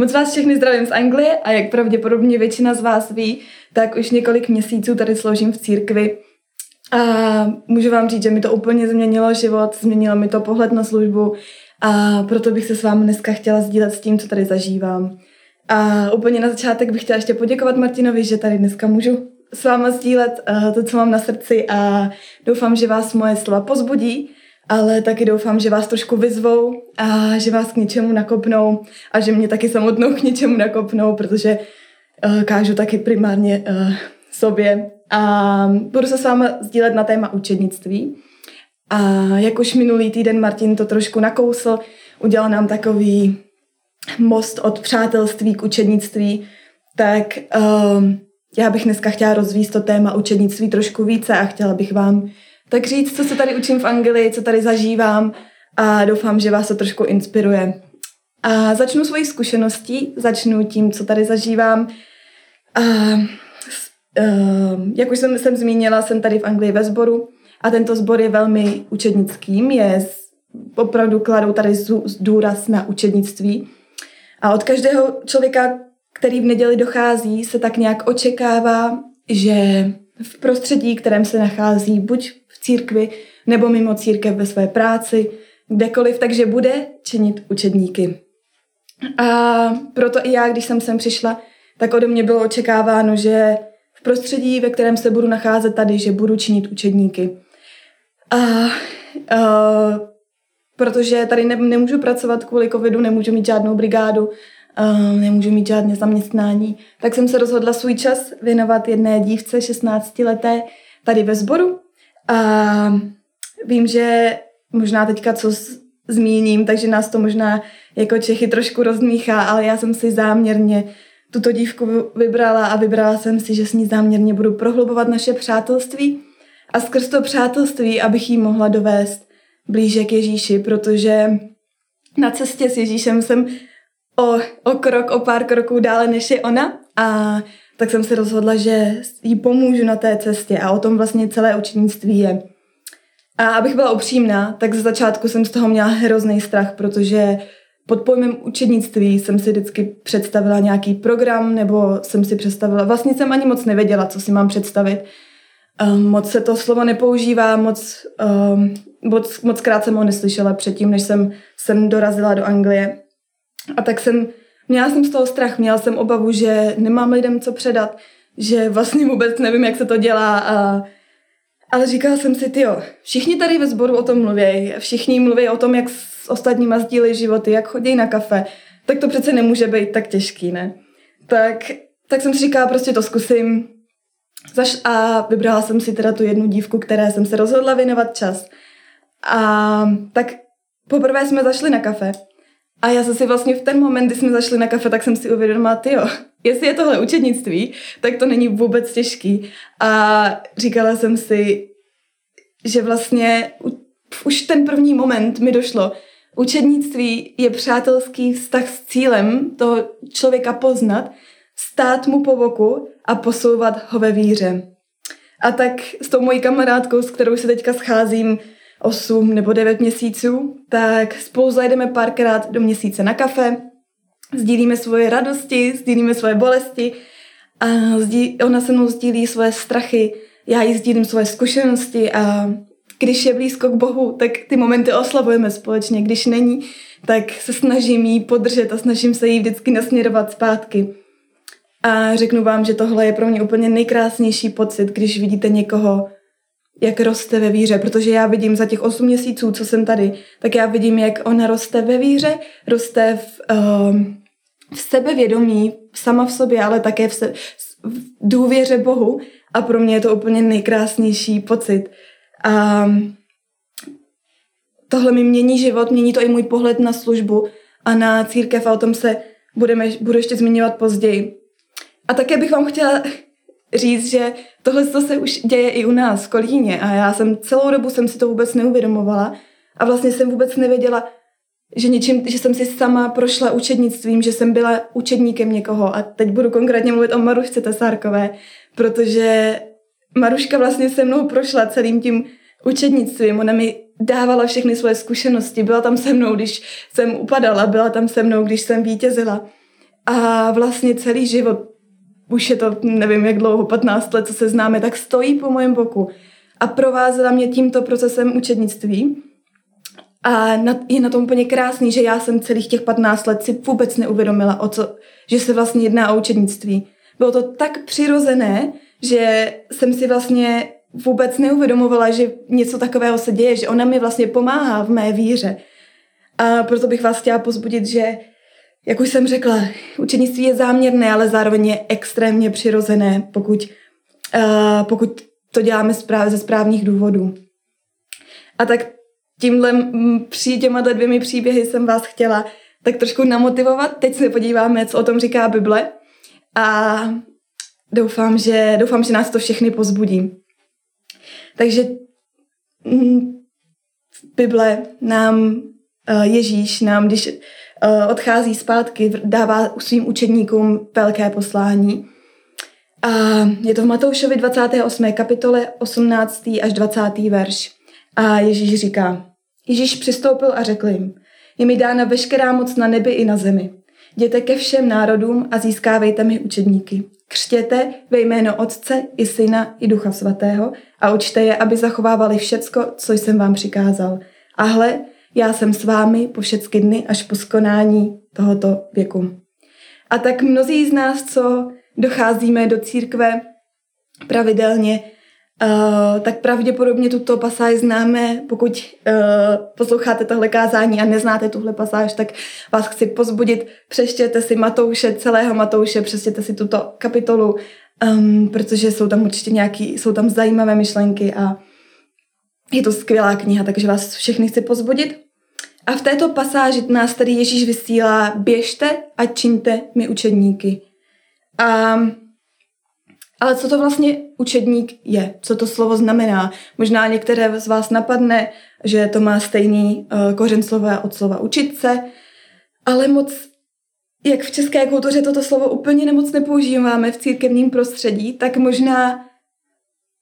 Moc vás všechny zdravím z Anglie a jak pravděpodobně většina z vás ví, tak už několik měsíců tady sloužím v církvi a můžu vám říct, že mi to úplně změnilo život, změnilo mi to pohled na službu a proto bych se s vámi dneska chtěla sdílet s tím, co tady zažívám. A úplně na začátek bych chtěla ještě poděkovat Martinovi, že tady dneska můžu s váma sdílet uh, to, co mám na srdci a doufám, že vás moje slova pozbudí, ale taky doufám, že vás trošku vyzvou a že vás k něčemu nakopnou a že mě taky samotnou k něčemu nakopnou, protože uh, kážu taky primárně uh, sobě a budu se s váma sdílet na téma učednictví. A jak už minulý týden Martin to trošku nakousl, udělal nám takový most od přátelství k učednictví, tak um, já bych dneska chtěla rozvíjet to téma učednictví trošku více a chtěla bych vám tak říct, co se tady učím v Anglii, co tady zažívám a doufám, že vás to trošku inspiruje. A začnu svojí zkušeností, začnu tím, co tady zažívám. A, uh, jak už jsem, jsem zmínila, jsem tady v Anglii ve sboru a tento sbor je velmi učednickým, je opravdu kladou tady důraz na učednictví. A od každého člověka, který v neděli dochází, se tak nějak očekává, že v prostředí, kterém se nachází, buď církvi nebo mimo církev ve své práci, kdekoliv, takže bude činit učedníky. A proto i já, když jsem sem přišla, tak ode mě bylo očekáváno, že v prostředí, ve kterém se budu nacházet tady, že budu činit učedníky. A, a protože tady ne, nemůžu pracovat kvůli covidu, nemůžu mít žádnou brigádu, uh, nemůžu mít žádné zaměstnání, tak jsem se rozhodla svůj čas věnovat jedné dívce 16 leté tady ve sboru. A vím, že možná teďka co zmíním, takže nás to možná jako Čechy trošku rozmíchá, ale já jsem si záměrně tuto dívku vybrala a vybrala jsem si, že s ní záměrně budu prohlubovat naše přátelství a skrz to přátelství, abych jí mohla dovést blíže k Ježíši, protože na cestě s Ježíšem jsem o, o krok, o pár kroků dále než je ona a tak jsem se rozhodla, že jí pomůžu na té cestě a o tom vlastně celé učenictví je. A abych byla upřímná, tak z začátku jsem z toho měla hrozný strach, protože pod pojmem učednictví jsem si vždycky představila nějaký program, nebo jsem si představila, vlastně jsem ani moc nevěděla, co si mám představit. Um, moc se to slovo nepoužívá, moc, um, moc, moc krát jsem ho neslyšela předtím, než jsem, jsem dorazila do Anglie. A tak jsem, měla jsem z toho strach, měla jsem obavu, že nemám lidem co předat, že vlastně vůbec nevím, jak se to dělá a ale říkala jsem si, ty jo, všichni tady ve sboru o tom mluví, všichni mluví o tom, jak s ostatníma sdílejí životy, jak chodí na kafe, tak to přece nemůže být tak těžký, ne? Tak, tak jsem si říkala, prostě to zkusím. Zaš a vybrala jsem si teda tu jednu dívku, které jsem se rozhodla věnovat čas. A tak poprvé jsme zašli na kafe a já jsem si vlastně v ten moment, kdy jsme zašli na kafe, tak jsem si uvědomila, ty jo, jestli je tohle učednictví, tak to není vůbec těžký. A říkala jsem si, že vlastně už ten první moment mi došlo, učednictví je přátelský vztah s cílem toho člověka poznat, stát mu po boku a posouvat ho ve víře. A tak s tou mojí kamarádkou, s kterou se teďka scházím, 8 nebo 9 měsíců, tak spolu zajdeme párkrát do měsíce na kafe, sdílíme svoje radosti, sdílíme svoje bolesti a ona se mnou sdílí svoje strachy, já jí sdílím svoje zkušenosti a když je blízko k Bohu, tak ty momenty oslavujeme společně, když není, tak se snažím jí podržet a snažím se jí vždycky nasměrovat zpátky. A řeknu vám, že tohle je pro mě úplně nejkrásnější pocit, když vidíte někoho, jak roste ve víře, protože já vidím za těch 8 měsíců, co jsem tady, tak já vidím, jak ona roste ve víře, roste v, uh, v sebevědomí, sama v sobě, ale také v, se, v důvěře Bohu a pro mě je to úplně nejkrásnější pocit. A tohle mi mění život, mění to i můj pohled na službu a na církev a o tom se budeme, budu ještě zmiňovat později. A také bych vám chtěla říct, že tohle se už děje i u nás v Kolíně a já jsem celou dobu jsem si to vůbec neuvědomovala a vlastně jsem vůbec nevěděla, že, něčím, že jsem si sama prošla učednictvím, že jsem byla učedníkem někoho. A teď budu konkrétně mluvit o Marušce Tesárkové, protože Maruška vlastně se mnou prošla celým tím učednictvím, ona mi dávala všechny svoje zkušenosti, byla tam se mnou, když jsem upadala, byla tam se mnou, když jsem vítězila. A vlastně celý život, už je to nevím jak dlouho, 15 let, co se známe, tak stojí po mém boku a provázela mě tímto procesem učednictví. A je na tom úplně krásný, že já jsem celých těch 15 let si vůbec neuvědomila, o co, že se vlastně jedná o učednictví. Bylo to tak přirozené, že jsem si vlastně vůbec neuvědomovala, že něco takového se děje, že ona mi vlastně pomáhá v mé víře. A proto bych vás chtěla pozbudit, že, jak už jsem řekla, učenictví je záměrné, ale zároveň je extrémně přirozené, pokud, uh, pokud to děláme ze správných důvodů. A tak tímhle při těma dvěmi příběhy jsem vás chtěla tak trošku namotivovat. Teď se podíváme, co o tom říká Bible a doufám, že, doufám, že nás to všechny pozbudí. Takže v Bible nám eh, Ježíš nám, když odchází zpátky, dává svým učedníkům velké poslání. A je to v Matoušovi 28. kapitole 18. až 20. verš. A Ježíš říká, Ježíš přistoupil a řekl jim, je mi dána veškerá moc na nebi i na zemi. Jděte ke všem národům a získávejte mi učedníky. Křtěte ve jméno Otce i Syna i Ducha Svatého a učte je, aby zachovávali všecko, co jsem vám přikázal. A hle, já jsem s vámi po všechny dny až po skonání tohoto věku. A tak mnozí z nás, co docházíme do církve pravidelně, uh, tak pravděpodobně tuto pasáž známe. Pokud uh, posloucháte tohle kázání a neznáte tuhle pasáž, tak vás chci pozbudit. Přeštěte si Matouše, celého Matouše, přeštěte si tuto kapitolu, um, protože jsou tam určitě nějaký, jsou tam zajímavé myšlenky a je to skvělá kniha, takže vás všechny chci pozbudit. A v této pasáži nás tady Ježíš vysílá, běžte a čiňte mi učedníky. A, ale co to vlastně učedník je? Co to slovo znamená? Možná některé z vás napadne, že to má stejný uh, kořen slova od slova učit se, ale moc, jak v české kultuře toto slovo úplně nemoc nepoužíváme v církevním prostředí, tak možná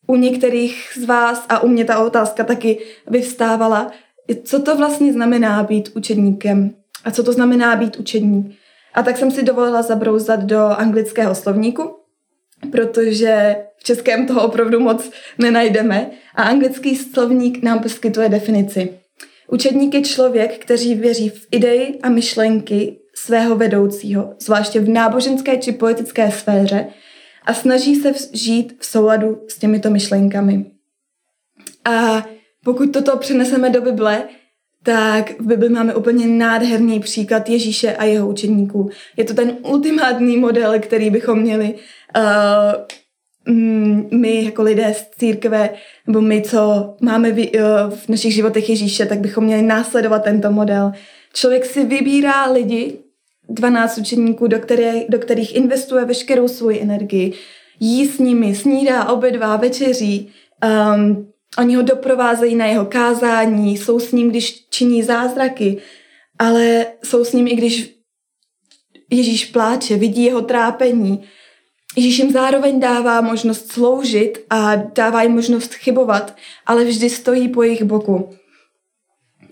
u některých z vás a u mě ta otázka taky vyvstávala, co to vlastně znamená být učedníkem a co to znamená být učedník. A tak jsem si dovolila zabrouzat do anglického slovníku, protože v českém toho opravdu moc nenajdeme a anglický slovník nám poskytuje definici. Učedník je člověk, který věří v idei a myšlenky svého vedoucího, zvláště v náboženské či politické sféře a snaží se žít v souladu s těmito myšlenkami. A pokud toto přeneseme do Bible, tak v Bibli máme úplně nádherný příklad Ježíše a jeho učeníků. Je to ten ultimátní model, který bychom měli uh, my jako lidé z církve, nebo my, co máme v, uh, v našich životech Ježíše, tak bychom měli následovat tento model. Člověk si vybírá lidi, 12 učeníků, do, které, do kterých investuje veškerou svoji energii, jí s nimi, snídá, obědvá, večeří, um, Oni ho doprovázejí na jeho kázání, jsou s ním, když činí zázraky, ale jsou s ním i když Ježíš pláče, vidí jeho trápení. Ježíš jim zároveň dává možnost sloužit a dává jim možnost chybovat, ale vždy stojí po jejich boku.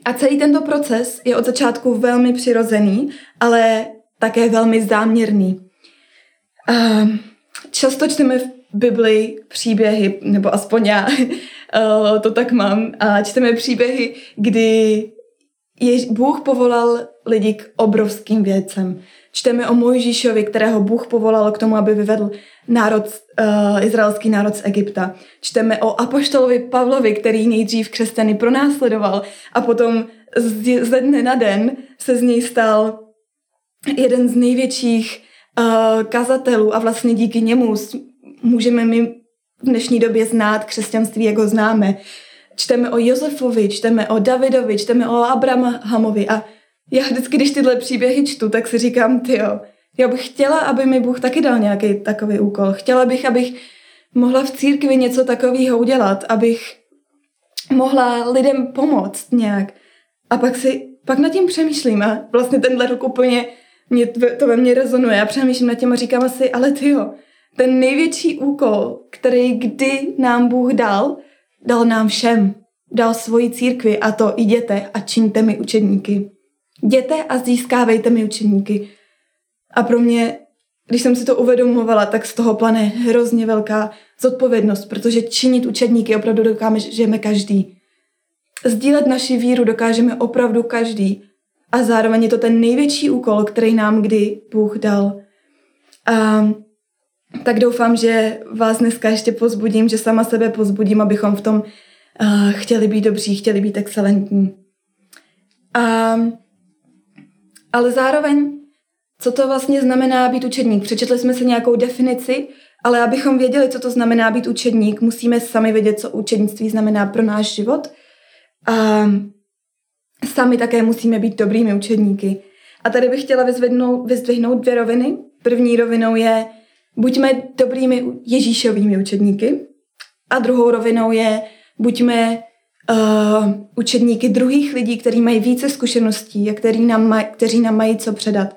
A celý tento proces je od začátku velmi přirozený, ale také velmi záměrný. A často čteme v Bibli příběhy, nebo aspoň já uh, to tak mám, a čteme příběhy, kdy je, Bůh povolal lidi k obrovským věcem. Čteme o Mojžíšovi, kterého Bůh povolal k tomu, aby vyvedl národ, uh, izraelský národ z Egypta. Čteme o apoštolovi Pavlovi, který nejdřív křesťany pronásledoval a potom z, ze dne na den se z něj stal jeden z největších uh, kazatelů a vlastně díky němu můžeme my v dnešní době znát křesťanství, jak ho známe. Čteme o Josefovi, čteme o Davidovi, čteme o Abrahamovi a já vždycky, když tyhle příběhy čtu, tak si říkám, ty jo, já bych chtěla, aby mi Bůh taky dal nějaký takový úkol. Chtěla bych, abych mohla v církvi něco takového udělat, abych mohla lidem pomoct nějak. A pak si, pak nad tím přemýšlím a vlastně tenhle rok úplně mě, to ve mně rezonuje. Já přemýšlím nad tím a říkám asi, ale ty jo, ten největší úkol, který kdy nám Bůh dal, dal nám všem. Dal svoji církvi a to jděte a čiňte mi učedníky. Jděte a získávejte mi učedníky. A pro mě, když jsem si to uvědomovala, tak z toho plane hrozně velká zodpovědnost, protože činit učedníky opravdu dokážeme každý. Sdílet naši víru dokážeme opravdu každý. A zároveň je to ten největší úkol, který nám kdy Bůh dal. A tak doufám, že vás dneska ještě pozbudím, že sama sebe pozbudím, abychom v tom uh, chtěli být dobří, chtěli být excelentní. A, ale zároveň, co to vlastně znamená být učedník? Přečetli jsme si nějakou definici, ale abychom věděli, co to znamená být učedník, musíme sami vědět, co učednictví znamená pro náš život. A sami také musíme být dobrými učedníky. A tady bych chtěla vyzvednout, vyzdvihnout dvě roviny. První rovinou je, buďme dobrými Ježíšovými učedníky. A druhou rovinou je, buďme uh, učedníky druhých lidí, kteří mají více zkušeností a který nám maj, kteří nám mají co předat.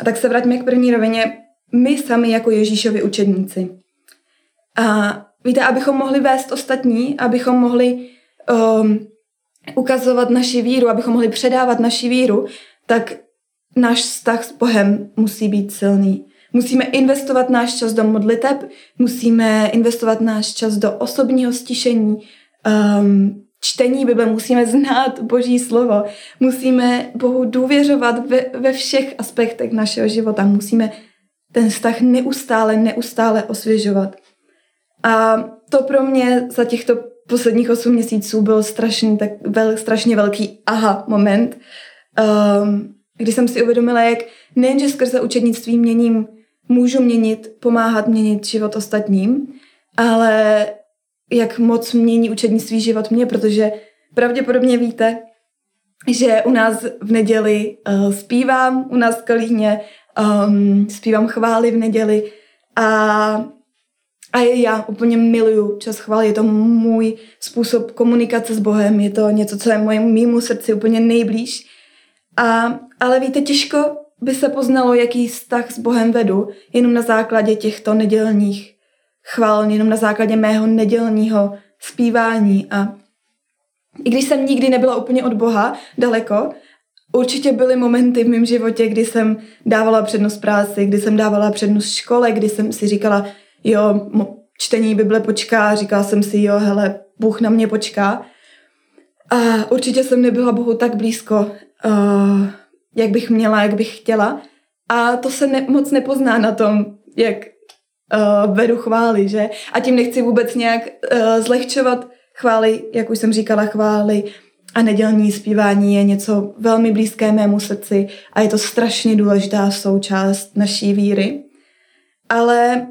A tak se vraťme k první rovině. My sami jako Ježíšovi učedníci. A víte, abychom mohli vést ostatní, abychom mohli um, ukazovat naši víru, abychom mohli předávat naši víru, tak náš vztah s Bohem musí být silný. Musíme investovat náš čas do modliteb, musíme investovat náš čas do osobního stišení, um, čtení Bible, musíme znát Boží slovo, musíme Bohu důvěřovat ve, ve všech aspektech našeho života, musíme ten vztah neustále, neustále osvěžovat. A to pro mě za těchto posledních 8 měsíců byl strašný, tak vel, strašně velký aha moment, um, kdy jsem si uvědomila, jak nejenže skrze učednictví měním, můžu měnit, pomáhat měnit život ostatním, ale jak moc mění učednictví život mě, protože pravděpodobně víte, že u nás v neděli uh, zpívám, u nás v Kalíně um, zpívám chvály v neděli a a já úplně miluju čas chvály, je to můj způsob komunikace s Bohem, je to něco, co je mojemu mýmu srdci úplně nejblíž. A, ale víte, těžko by se poznalo, jaký vztah s Bohem vedu, jenom na základě těchto nedělních chvál, jenom na základě mého nedělního zpívání. A i když jsem nikdy nebyla úplně od Boha daleko, určitě byly momenty v mém životě, kdy jsem dávala přednost práci, kdy jsem dávala přednost škole, kdy jsem si říkala, jo, čtení Bible počká, říkala jsem si, jo, hele, Bůh na mě počká. A určitě jsem nebyla Bohu tak blízko, uh, jak bych měla, jak bych chtěla. A to se ne, moc nepozná na tom, jak uh, vedu chvály, že? A tím nechci vůbec nějak uh, zlehčovat chvály, jak už jsem říkala, chvály a nedělní zpívání je něco velmi blízké mému srdci a je to strašně důležitá součást naší víry. Ale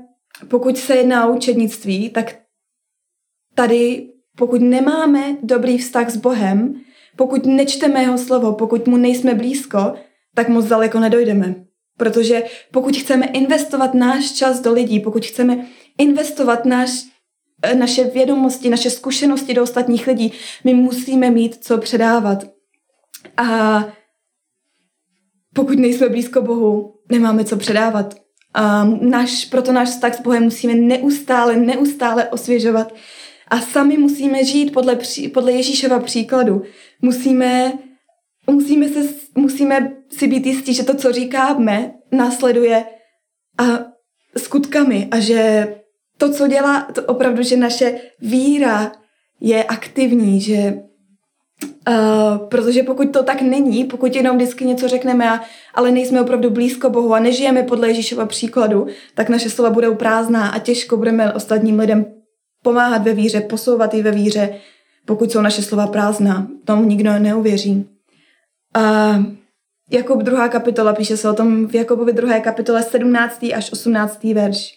pokud se jedná o učednictví, tak tady, pokud nemáme dobrý vztah s Bohem, pokud nečteme jeho slovo, pokud mu nejsme blízko, tak moc daleko nedojdeme. Protože pokud chceme investovat náš čas do lidí, pokud chceme investovat náš, eh, naše vědomosti, naše zkušenosti do ostatních lidí, my musíme mít co předávat. A pokud nejsme blízko Bohu, nemáme co předávat. A náš, proto náš vztah s Bohem musíme neustále, neustále osvěžovat. A sami musíme žít podle, podle Ježíšova příkladu. Musíme, musíme, se, musíme si být jistí, že to, co říkáme, následuje a skutkami a že to, co dělá, to opravdu, že naše víra je aktivní, že Uh, protože pokud to tak není, pokud jenom vždycky něco řekneme, a, ale nejsme opravdu blízko Bohu a nežijeme podle Ježíšova příkladu, tak naše slova budou prázdná a těžko budeme ostatním lidem pomáhat ve víře, posouvat i ve víře, pokud jsou naše slova prázdná. Tomu nikdo neuvěří. A Jakub druhá kapitola, píše se o tom v Jakobovi druhé kapitole 17. až 18. verš.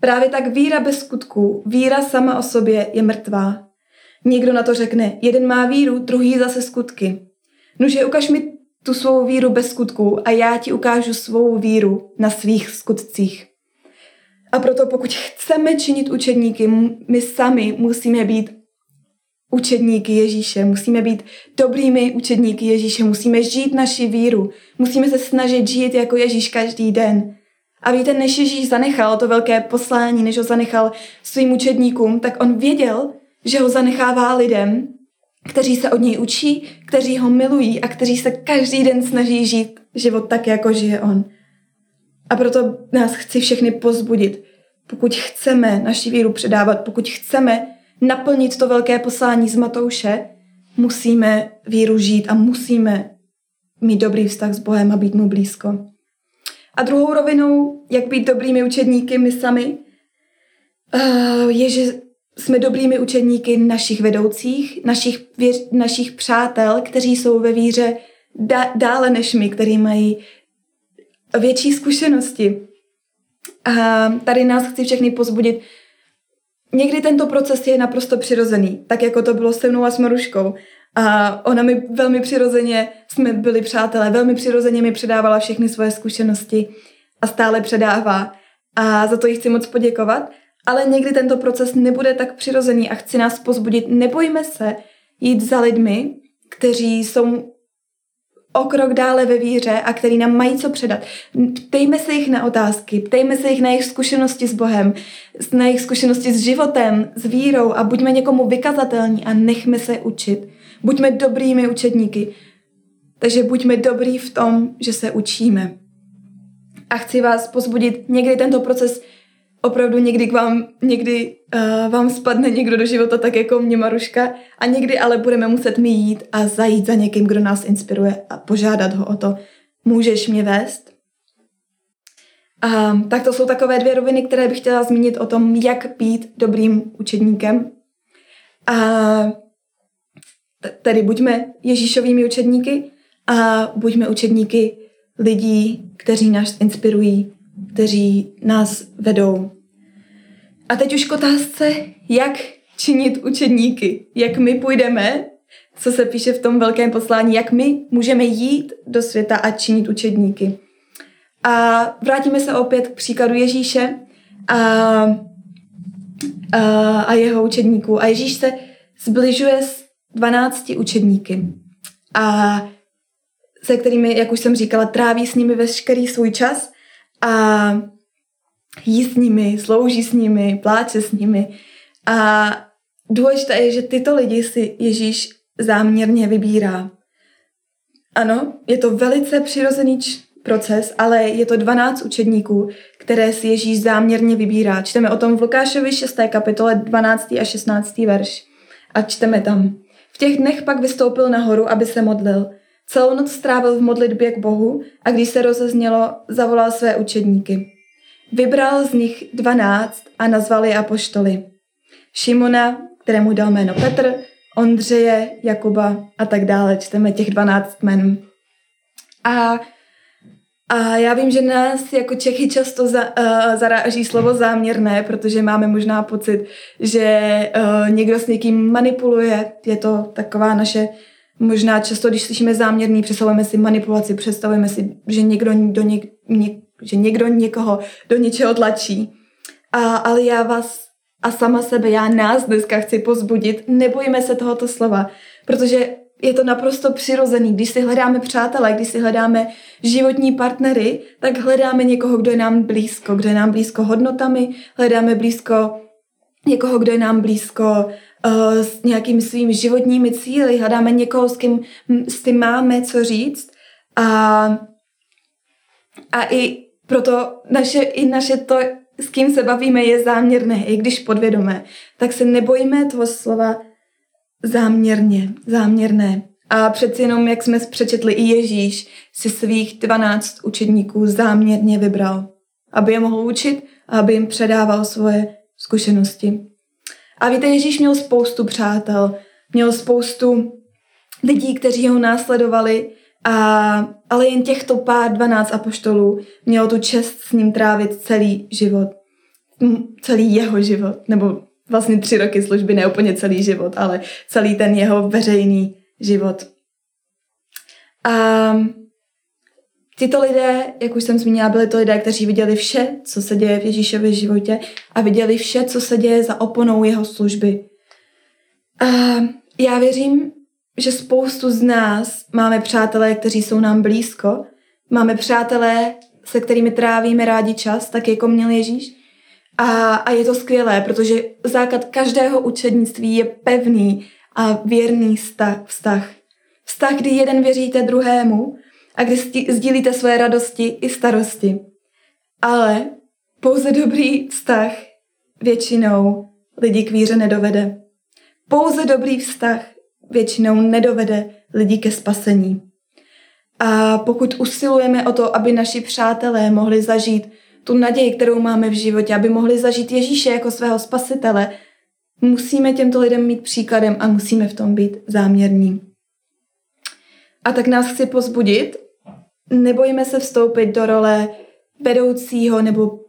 Právě tak víra bez skutků, víra sama o sobě je mrtvá. Někdo na to řekne, jeden má víru, druhý zase skutky. Nože ukaž mi tu svou víru bez skutků a já ti ukážu svou víru na svých skutcích. A proto pokud chceme činit učedníky, my sami musíme být učedníky Ježíše, musíme být dobrými učedníky Ježíše, musíme žít naši víru, musíme se snažit žít jako Ježíš každý den. A víte, než Ježíš zanechal to velké poslání, než ho zanechal svým učedníkům, tak on věděl, že ho zanechává lidem, kteří se od něj učí, kteří ho milují a kteří se každý den snaží žít život tak, jako žije on. A proto nás chci všechny pozbudit. Pokud chceme naši víru předávat, pokud chceme naplnit to velké poslání z Matouše, musíme víru žít a musíme mít dobrý vztah s Bohem a být mu blízko. A druhou rovinou, jak být dobrými učedníky my sami, eh, je, že jsme dobrými učedníky našich vedoucích, našich, věř, našich přátel, kteří jsou ve víře dále než my, kteří mají větší zkušenosti. A tady nás chci všechny pozbudit. Někdy tento proces je naprosto přirozený, tak jako to bylo se mnou a s Maruškou. A ona mi velmi přirozeně, jsme byli přátelé, velmi přirozeně mi předávala všechny svoje zkušenosti a stále předává. A za to jí chci moc poděkovat. Ale někdy tento proces nebude tak přirozený a chci nás pozbudit. Nebojme se jít za lidmi, kteří jsou o krok dále ve víře a který nám mají co předat. Ptejme se jich na otázky, ptejme se jich na jejich zkušenosti s Bohem, na jejich zkušenosti s životem, s vírou a buďme někomu vykazatelní a nechme se učit. Buďme dobrými učedníky. Takže buďme dobrý v tom, že se učíme. A chci vás pozbudit, někdy tento proces opravdu někdy k vám, někdy uh, vám spadne někdo do života tak jako mě Maruška a někdy ale budeme muset mi jít a zajít za někým, kdo nás inspiruje a požádat ho o to. Můžeš mě vést? Um, tak to jsou takové dvě roviny, které bych chtěla zmínit o tom, jak být dobrým učedníkem. A tedy buďme Ježíšovými učedníky a buďme učedníky lidí, kteří nás inspirují, kteří nás vedou. A teď už k otázce, jak činit učedníky, jak my půjdeme, co se píše v tom velkém poslání, jak my můžeme jít do světa a činit učedníky. A vrátíme se opět k příkladu Ježíše a, a, a jeho učedníků. A Ježíš se zbližuje s 12 učedníky. A se kterými, jak už jsem říkala, tráví s nimi veškerý svůj čas a jí s nimi, slouží s nimi, pláče s nimi. A důležité je, že tyto lidi si Ježíš záměrně vybírá. Ano, je to velice přirozený proces, ale je to 12 učedníků, které si Ježíš záměrně vybírá. Čteme o tom v Lukášovi 6. kapitole 12. a 16. verš. A čteme tam. V těch dnech pak vystoupil nahoru, aby se modlil. Celou noc strávil v modlitbě k Bohu a když se rozeznělo, zavolal své učedníky. Vybral z nich dvanáct a nazval je apoštoly. Šimona, kterému dal jméno Petr, Ondřeje, Jakuba a tak dále. Čteme těch dvanáct men. A, a já vím, že nás jako Čechy často za, uh, zaráží slovo záměrné, protože máme možná pocit, že uh, někdo s někým manipuluje. Je to taková naše Možná často, když slyšíme záměrný, představujeme si manipulaci, představujeme si, že někdo, do něk, něk, že někdo někoho do něčeho tlačí. A, ale já vás a sama sebe, já nás dneska chci pozbudit, nebojíme se tohoto slova, protože je to naprosto přirozený. Když si hledáme přátelé, když si hledáme životní partnery, tak hledáme někoho, kdo je nám blízko, kdo je nám blízko hodnotami, hledáme blízko někoho, kdo je nám blízko uh, s nějakými svými životními cíly, hledáme někoho, s kým s tím máme co říct a, a i proto naše, i naše to, s kým se bavíme, je záměrné, i když podvědomé. Tak se nebojíme toho slova záměrně, záměrné. A přeci jenom, jak jsme přečetli, i Ježíš si svých 12 učedníků záměrně vybral, aby je mohl učit a aby jim předával svoje zkušenosti. A víte, Ježíš měl spoustu přátel, měl spoustu lidí, kteří ho následovali, a, ale jen těchto pár dvanáct apoštolů mělo tu čest s ním trávit celý život. Celý jeho život, nebo vlastně tři roky služby, ne úplně celý život, ale celý ten jeho veřejný život. A Tyto lidé, jak už jsem zmínila, byli to lidé, kteří viděli vše, co se děje v Ježíšově životě a viděli vše, co se děje za oponou jeho služby. A já věřím, že spoustu z nás máme přátelé, kteří jsou nám blízko. Máme přátelé, se kterými trávíme rádi čas, tak jako měl Ježíš. A, a je to skvělé, protože základ každého učednictví je pevný a věrný vztah. Vztah, vztah kdy jeden věříte druhému a kdy sdílíte své radosti i starosti. ale pouze dobrý vztah většinou lidi k víře nedovede. Pouze dobrý vztah většinou nedovede lidi ke spasení. A pokud usilujeme o to, aby naši přátelé mohli zažít tu naději, kterou máme v životě, aby mohli zažít Ježíše jako svého spasitele, musíme těmto lidem mít příkladem a musíme v tom být záměrní. A tak nás chci pozbudit, nebojíme se vstoupit do role vedoucího nebo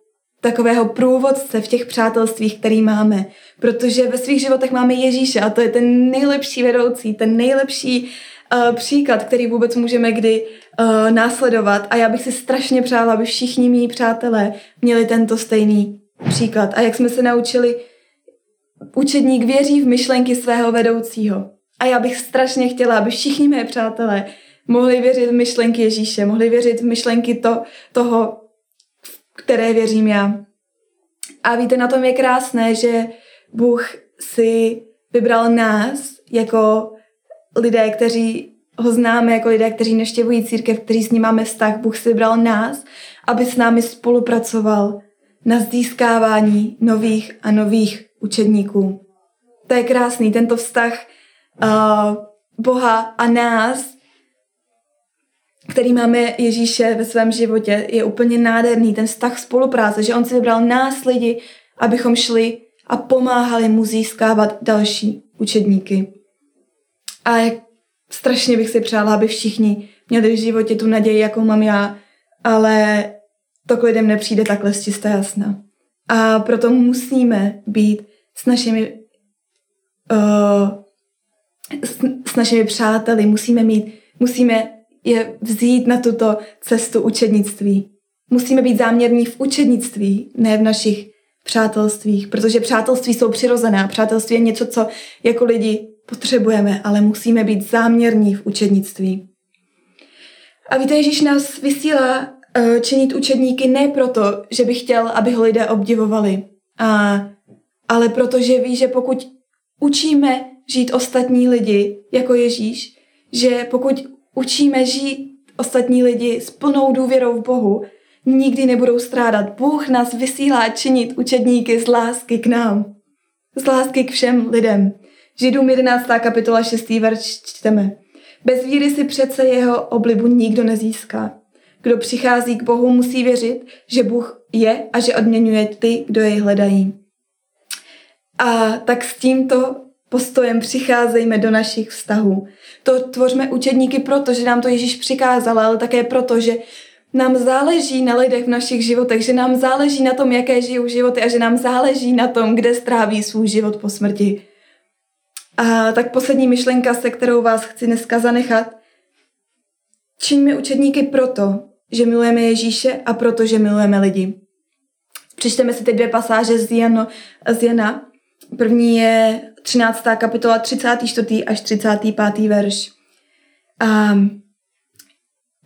takového průvodce v těch přátelstvích, který máme. Protože ve svých životech máme Ježíše a to je ten nejlepší vedoucí, ten nejlepší uh, příklad, který vůbec můžeme kdy uh, následovat. A já bych si strašně přála, aby všichni mý přátelé měli tento stejný příklad. A jak jsme se naučili, učedník věří v myšlenky svého vedoucího. A já bych strašně chtěla, aby všichni mé přátelé mohli věřit v myšlenky Ježíše, mohli věřit v myšlenky to, toho, které věřím já. A víte, na tom je krásné, že Bůh si vybral nás jako lidé, kteří ho známe, jako lidé, kteří neštěvují církev, kteří s ním máme vztah. Bůh si vybral nás, aby s námi spolupracoval na získávání nových a nových učedníků. To je krásný, tento vztah uh, Boha a nás který máme Ježíše ve svém životě, je úplně nádherný. Ten vztah spolupráce, že on si vybral nás lidi, abychom šli a pomáhali mu získávat další učedníky. A jak strašně bych si přála, aby všichni měli v životě tu naději, jakou mám já, ale to k lidem nepřijde takhle z čisté jasna. A proto musíme být s našimi uh, s, s našimi přáteli, musíme mít, musíme je vzít na tuto cestu učednictví. Musíme být záměrní v učednictví, ne v našich přátelstvích, protože přátelství jsou přirozená. Přátelství je něco, co jako lidi potřebujeme, ale musíme být záměrní v učednictví. A víte, Ježíš nás vysílá uh, činit učedníky ne proto, že by chtěl, aby ho lidé obdivovali, a, ale protože ví, že pokud učíme žít ostatní lidi jako Ježíš, že pokud učíme žít ostatní lidi s plnou důvěrou v Bohu, nikdy nebudou strádat. Bůh nás vysílá činit učedníky z lásky k nám. Z lásky k všem lidem. Židům 11. kapitola 6. verš čteme. Bez víry si přece jeho oblibu nikdo nezíská. Kdo přichází k Bohu, musí věřit, že Bůh je a že odměňuje ty, kdo jej hledají. A tak s tímto postojem přicházejme do našich vztahů. To tvořme učedníky proto, že nám to Ježíš přikázal, ale také proto, že nám záleží na lidech v našich životech, že nám záleží na tom, jaké žijou životy a že nám záleží na tom, kde stráví svůj život po smrti. A tak poslední myšlenka, se kterou vás chci dneska zanechat. Čiňme učedníky proto, že milujeme Ježíše a proto, že milujeme lidi. Přečteme si teď dvě pasáže z, Jano, z Jana. První je 13. kapitola 34. až 35. verš. A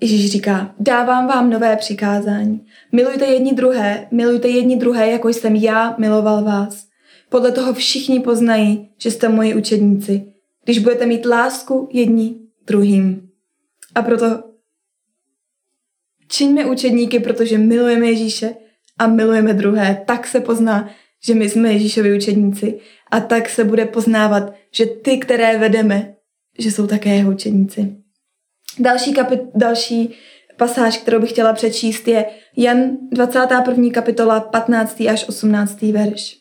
Ježíš říká, dávám vám nové přikázání. Milujte jedni druhé, milujte jedni druhé, jako jsem já miloval vás. Podle toho všichni poznají, že jste moji učedníci, když budete mít lásku jedni druhým. A proto čiňme učedníky, protože milujeme Ježíše a milujeme druhé. Tak se pozná, že my jsme Ježíšovi učedníci a tak se bude poznávat, že ty, které vedeme, že jsou také jeho učeníci. Další, kapit- další pasáž, kterou bych chtěla přečíst, je Jan 21. kapitola 15. až 18. verš.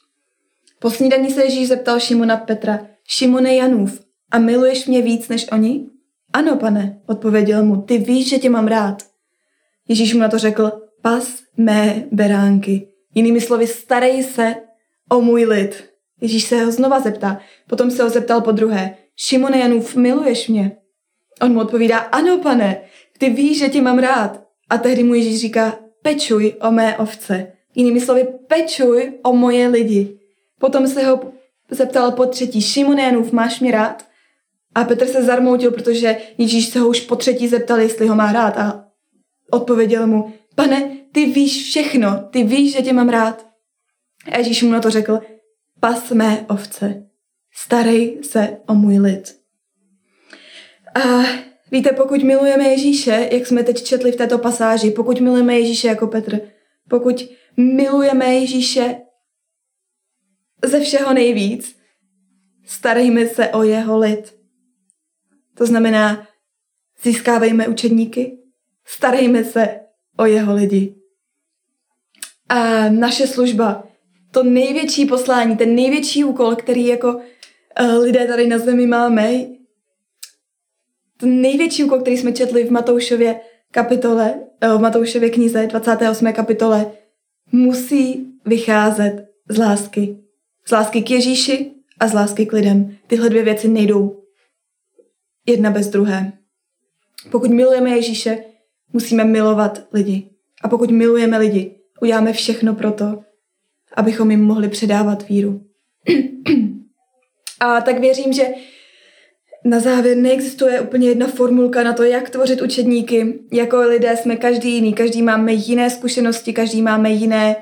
Po snídaní se Ježíš zeptal Šimona Petra, Šimone Janův, a miluješ mě víc než oni? Ano, pane, odpověděl mu, ty víš, že tě mám rád. Ježíš mu na to řekl, pas mé beránky. Jinými slovy, starej se o můj lid. Ježíš se ho znova zeptá. Potom se ho zeptal po druhé. Šimone Janův, miluješ mě? On mu odpovídá, ano pane, ty víš, že tě mám rád. A tehdy mu Ježíš říká, pečuj o mé ovce. Jinými slovy, pečuj o moje lidi. Potom se ho zeptal po třetí, Šimone Janův, máš mě rád? A Petr se zarmoutil, protože Ježíš se ho už po třetí zeptal, jestli ho má rád. A odpověděl mu, pane, ty víš všechno, ty víš, že tě mám rád. A Ježíš mu na to řekl, pas mé ovce, starej se o můj lid. A víte, pokud milujeme Ježíše, jak jsme teď četli v této pasáži, pokud milujeme Ježíše jako Petr, pokud milujeme Ježíše ze všeho nejvíc, starejme se o jeho lid. To znamená, získávejme učedníky, starejme se o jeho lidi. A naše služba, to největší poslání, ten největší úkol, který jako uh, lidé tady na zemi máme, ten největší úkol, který jsme četli v Matoušově kapitole, uh, v Matoušově knize, 28. kapitole, musí vycházet z lásky. Z lásky k Ježíši a z lásky k lidem. Tyhle dvě věci nejdou jedna bez druhé. Pokud milujeme Ježíše, musíme milovat lidi. A pokud milujeme lidi, uděláme všechno pro to, abychom jim mohli předávat víru. A tak věřím, že na závěr neexistuje úplně jedna formulka na to, jak tvořit učedníky. Jako lidé jsme každý jiný, každý máme jiné zkušenosti, každý máme jiné,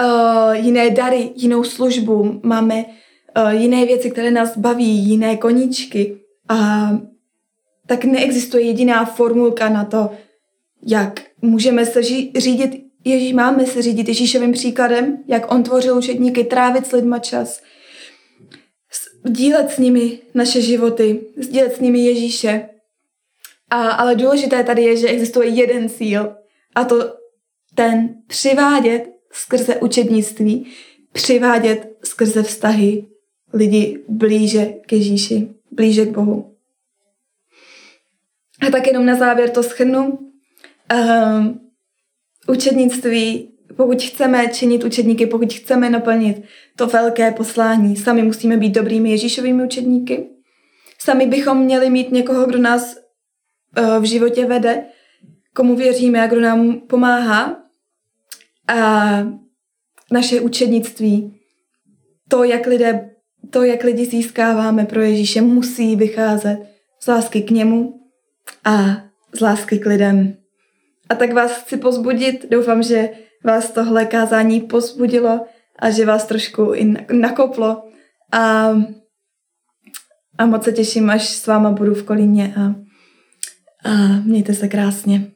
uh, jiné dary, jinou službu, máme uh, jiné věci, které nás baví, jiné koníčky. A tak neexistuje jediná formulka na to, jak můžeme se řídit, Ježíš, máme se řídit Ježíšovým příkladem, jak on tvořil učedníky, trávit s lidma čas, sdílet s nimi naše životy, sdílet s nimi Ježíše. A, ale důležité tady je, že existuje jeden cíl a to ten přivádět skrze učednictví, přivádět skrze vztahy lidi blíže k Ježíši, blíže k Bohu. A tak jenom na závěr to schrnu. Um, učednictví, pokud chceme činit učedníky, pokud chceme naplnit to velké poslání, sami musíme být dobrými Ježíšovými učedníky. Sami bychom měli mít někoho, kdo nás uh, v životě vede, komu věříme a kdo nám pomáhá. A naše učednictví, to, jak, lidé, to, jak lidi získáváme pro Ježíše, musí vycházet z lásky k němu a z lásky k lidem. A tak vás chci pozbudit, doufám, že vás tohle kázání pozbudilo a že vás trošku i nakoplo a, a moc se těším, až s váma budu v Kolíně a, a mějte se krásně.